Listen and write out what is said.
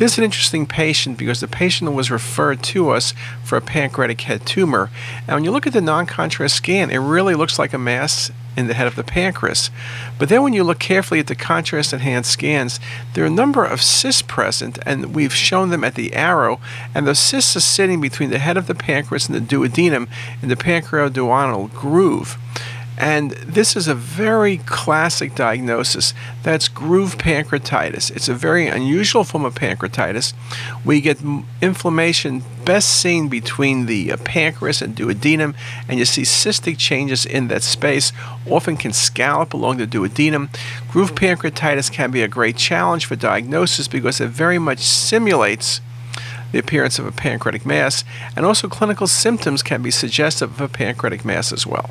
This is an interesting patient because the patient was referred to us for a pancreatic head tumor. And when you look at the non contrast scan, it really looks like a mass in the head of the pancreas. But then when you look carefully at the contrast enhanced scans, there are a number of cysts present, and we've shown them at the arrow, and those cysts are sitting between the head of the pancreas and the duodenum in the pancreoduodenal groove. And this is a very classic diagnosis. That's groove pancreatitis. It's a very unusual form of pancreatitis. We get inflammation best seen between the uh, pancreas and duodenum, and you see cystic changes in that space, often can scallop along the duodenum. Groove pancreatitis can be a great challenge for diagnosis because it very much simulates the appearance of a pancreatic mass, and also clinical symptoms can be suggestive of a pancreatic mass as well.